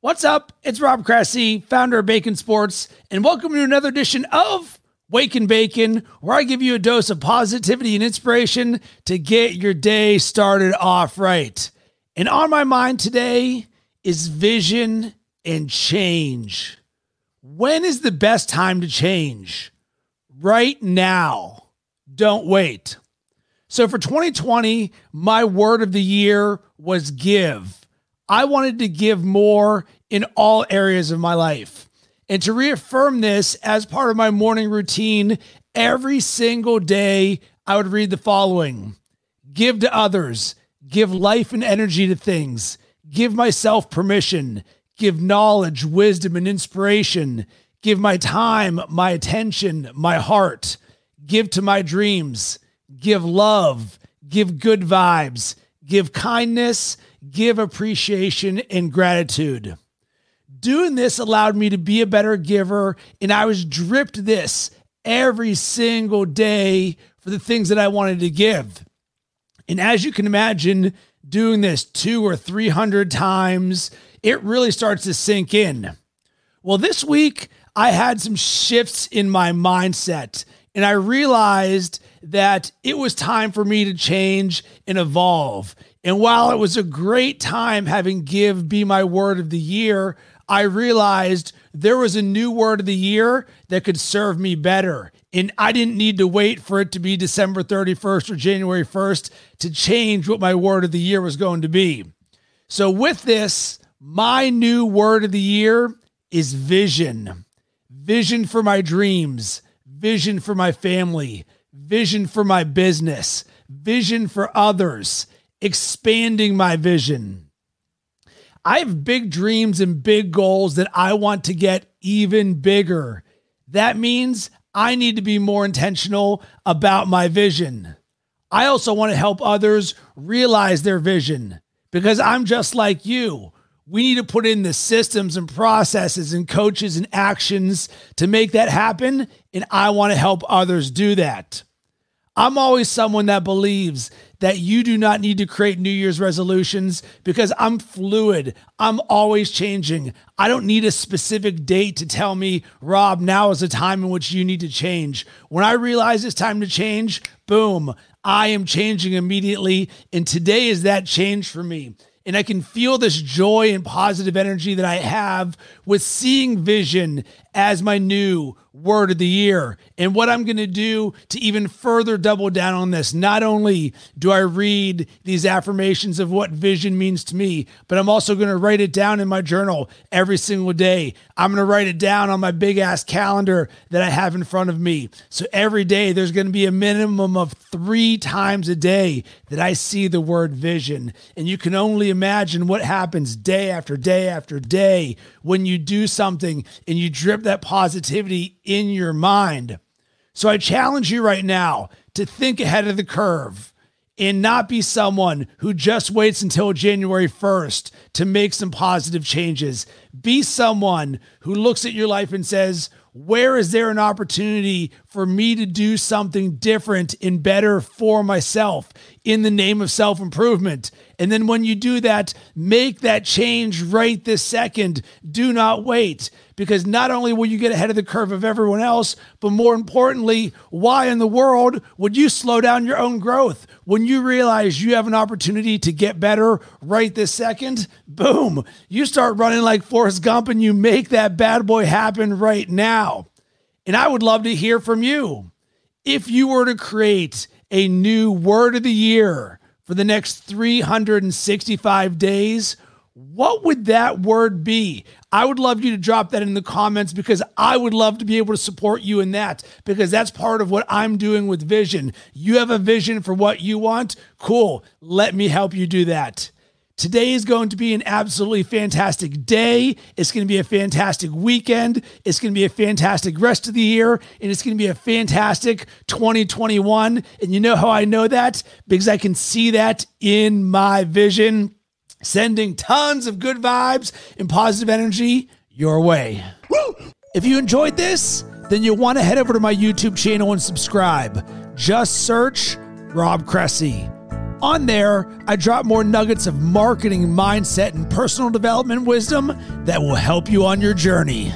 What's up? It's Rob Cressy, founder of Bacon Sports, and welcome to another edition of Wake and Bacon, where I give you a dose of positivity and inspiration to get your day started off right. And on my mind today is vision and change. When is the best time to change? Right now. Don't wait. So for 2020, my word of the year was give. I wanted to give more in all areas of my life. And to reaffirm this as part of my morning routine, every single day, I would read the following. Give to others, give life and energy to things, give myself permission, give knowledge, wisdom, and inspiration, give my time, my attention, my heart, give to my dreams, give love, give good vibes, give kindness, give appreciation and gratitude. Doing this allowed me to be a better giver, and I was dripped this every single day for the things that I wanted to give. And as you can imagine, doing this two or 300 times, it really starts to sink in. Well, this week, I had some shifts in my mindset, and I realized that it was time for me to change and evolve. And while it was a great time having Give be my word of the year, I realized there was a new word of the year that could serve me better. And I didn't need to wait for it to be December 31st or January 1st to change what my word of the year was going to be. So, with this, my new word of the year is vision. Vision for my dreams, vision for my family, vision for my business, vision for others, expanding my vision. I have big dreams and big goals that I want to get even bigger. That means I need to be more intentional about my vision. I also want to help others realize their vision because I'm just like you. We need to put in the systems and processes and coaches and actions to make that happen. And I want to help others do that. I'm always someone that believes that you do not need to create New Year's resolutions because I'm fluid. I'm always changing. I don't need a specific date to tell me, Rob, now is the time in which you need to change. When I realize it's time to change, boom, I am changing immediately. And today is that change for me. And I can feel this joy and positive energy that I have with seeing vision as my new word of the year. And what I'm going to do to even further double down on this, not only do I read these affirmations of what vision means to me, but I'm also going to write it down in my journal every single day. I'm going to write it down on my big ass calendar that I have in front of me. So every day there's going to be a minimum of three times a day that I see the word vision. And you can only imagine what happens day after day after day when you do something and you drip that positivity in your mind. So I challenge you right now to think ahead of the curve and not be someone who just waits until January 1st to make some positive changes. Be someone who looks at your life and says, where is there an opportunity for me to do something different and better for myself in the name of self improvement? And then when you do that, make that change right this second. Do not wait because not only will you get ahead of the curve of everyone else, but more importantly, why in the world would you slow down your own growth? When you realize you have an opportunity to get better right this second, boom, you start running like Forrest Gump and you make that bad boy happen right now. And I would love to hear from you. If you were to create a new word of the year for the next 365 days, what would that word be? I would love you to drop that in the comments because I would love to be able to support you in that because that's part of what I'm doing with vision. You have a vision for what you want? Cool. Let me help you do that. Today is going to be an absolutely fantastic day. It's going to be a fantastic weekend. It's going to be a fantastic rest of the year. And it's going to be a fantastic 2021. And you know how I know that? Because I can see that in my vision sending tons of good vibes and positive energy your way. Woo! If you enjoyed this, then you'll want to head over to my YouTube channel and subscribe. Just search Rob Cressy. On there, I drop more nuggets of marketing mindset and personal development wisdom that will help you on your journey.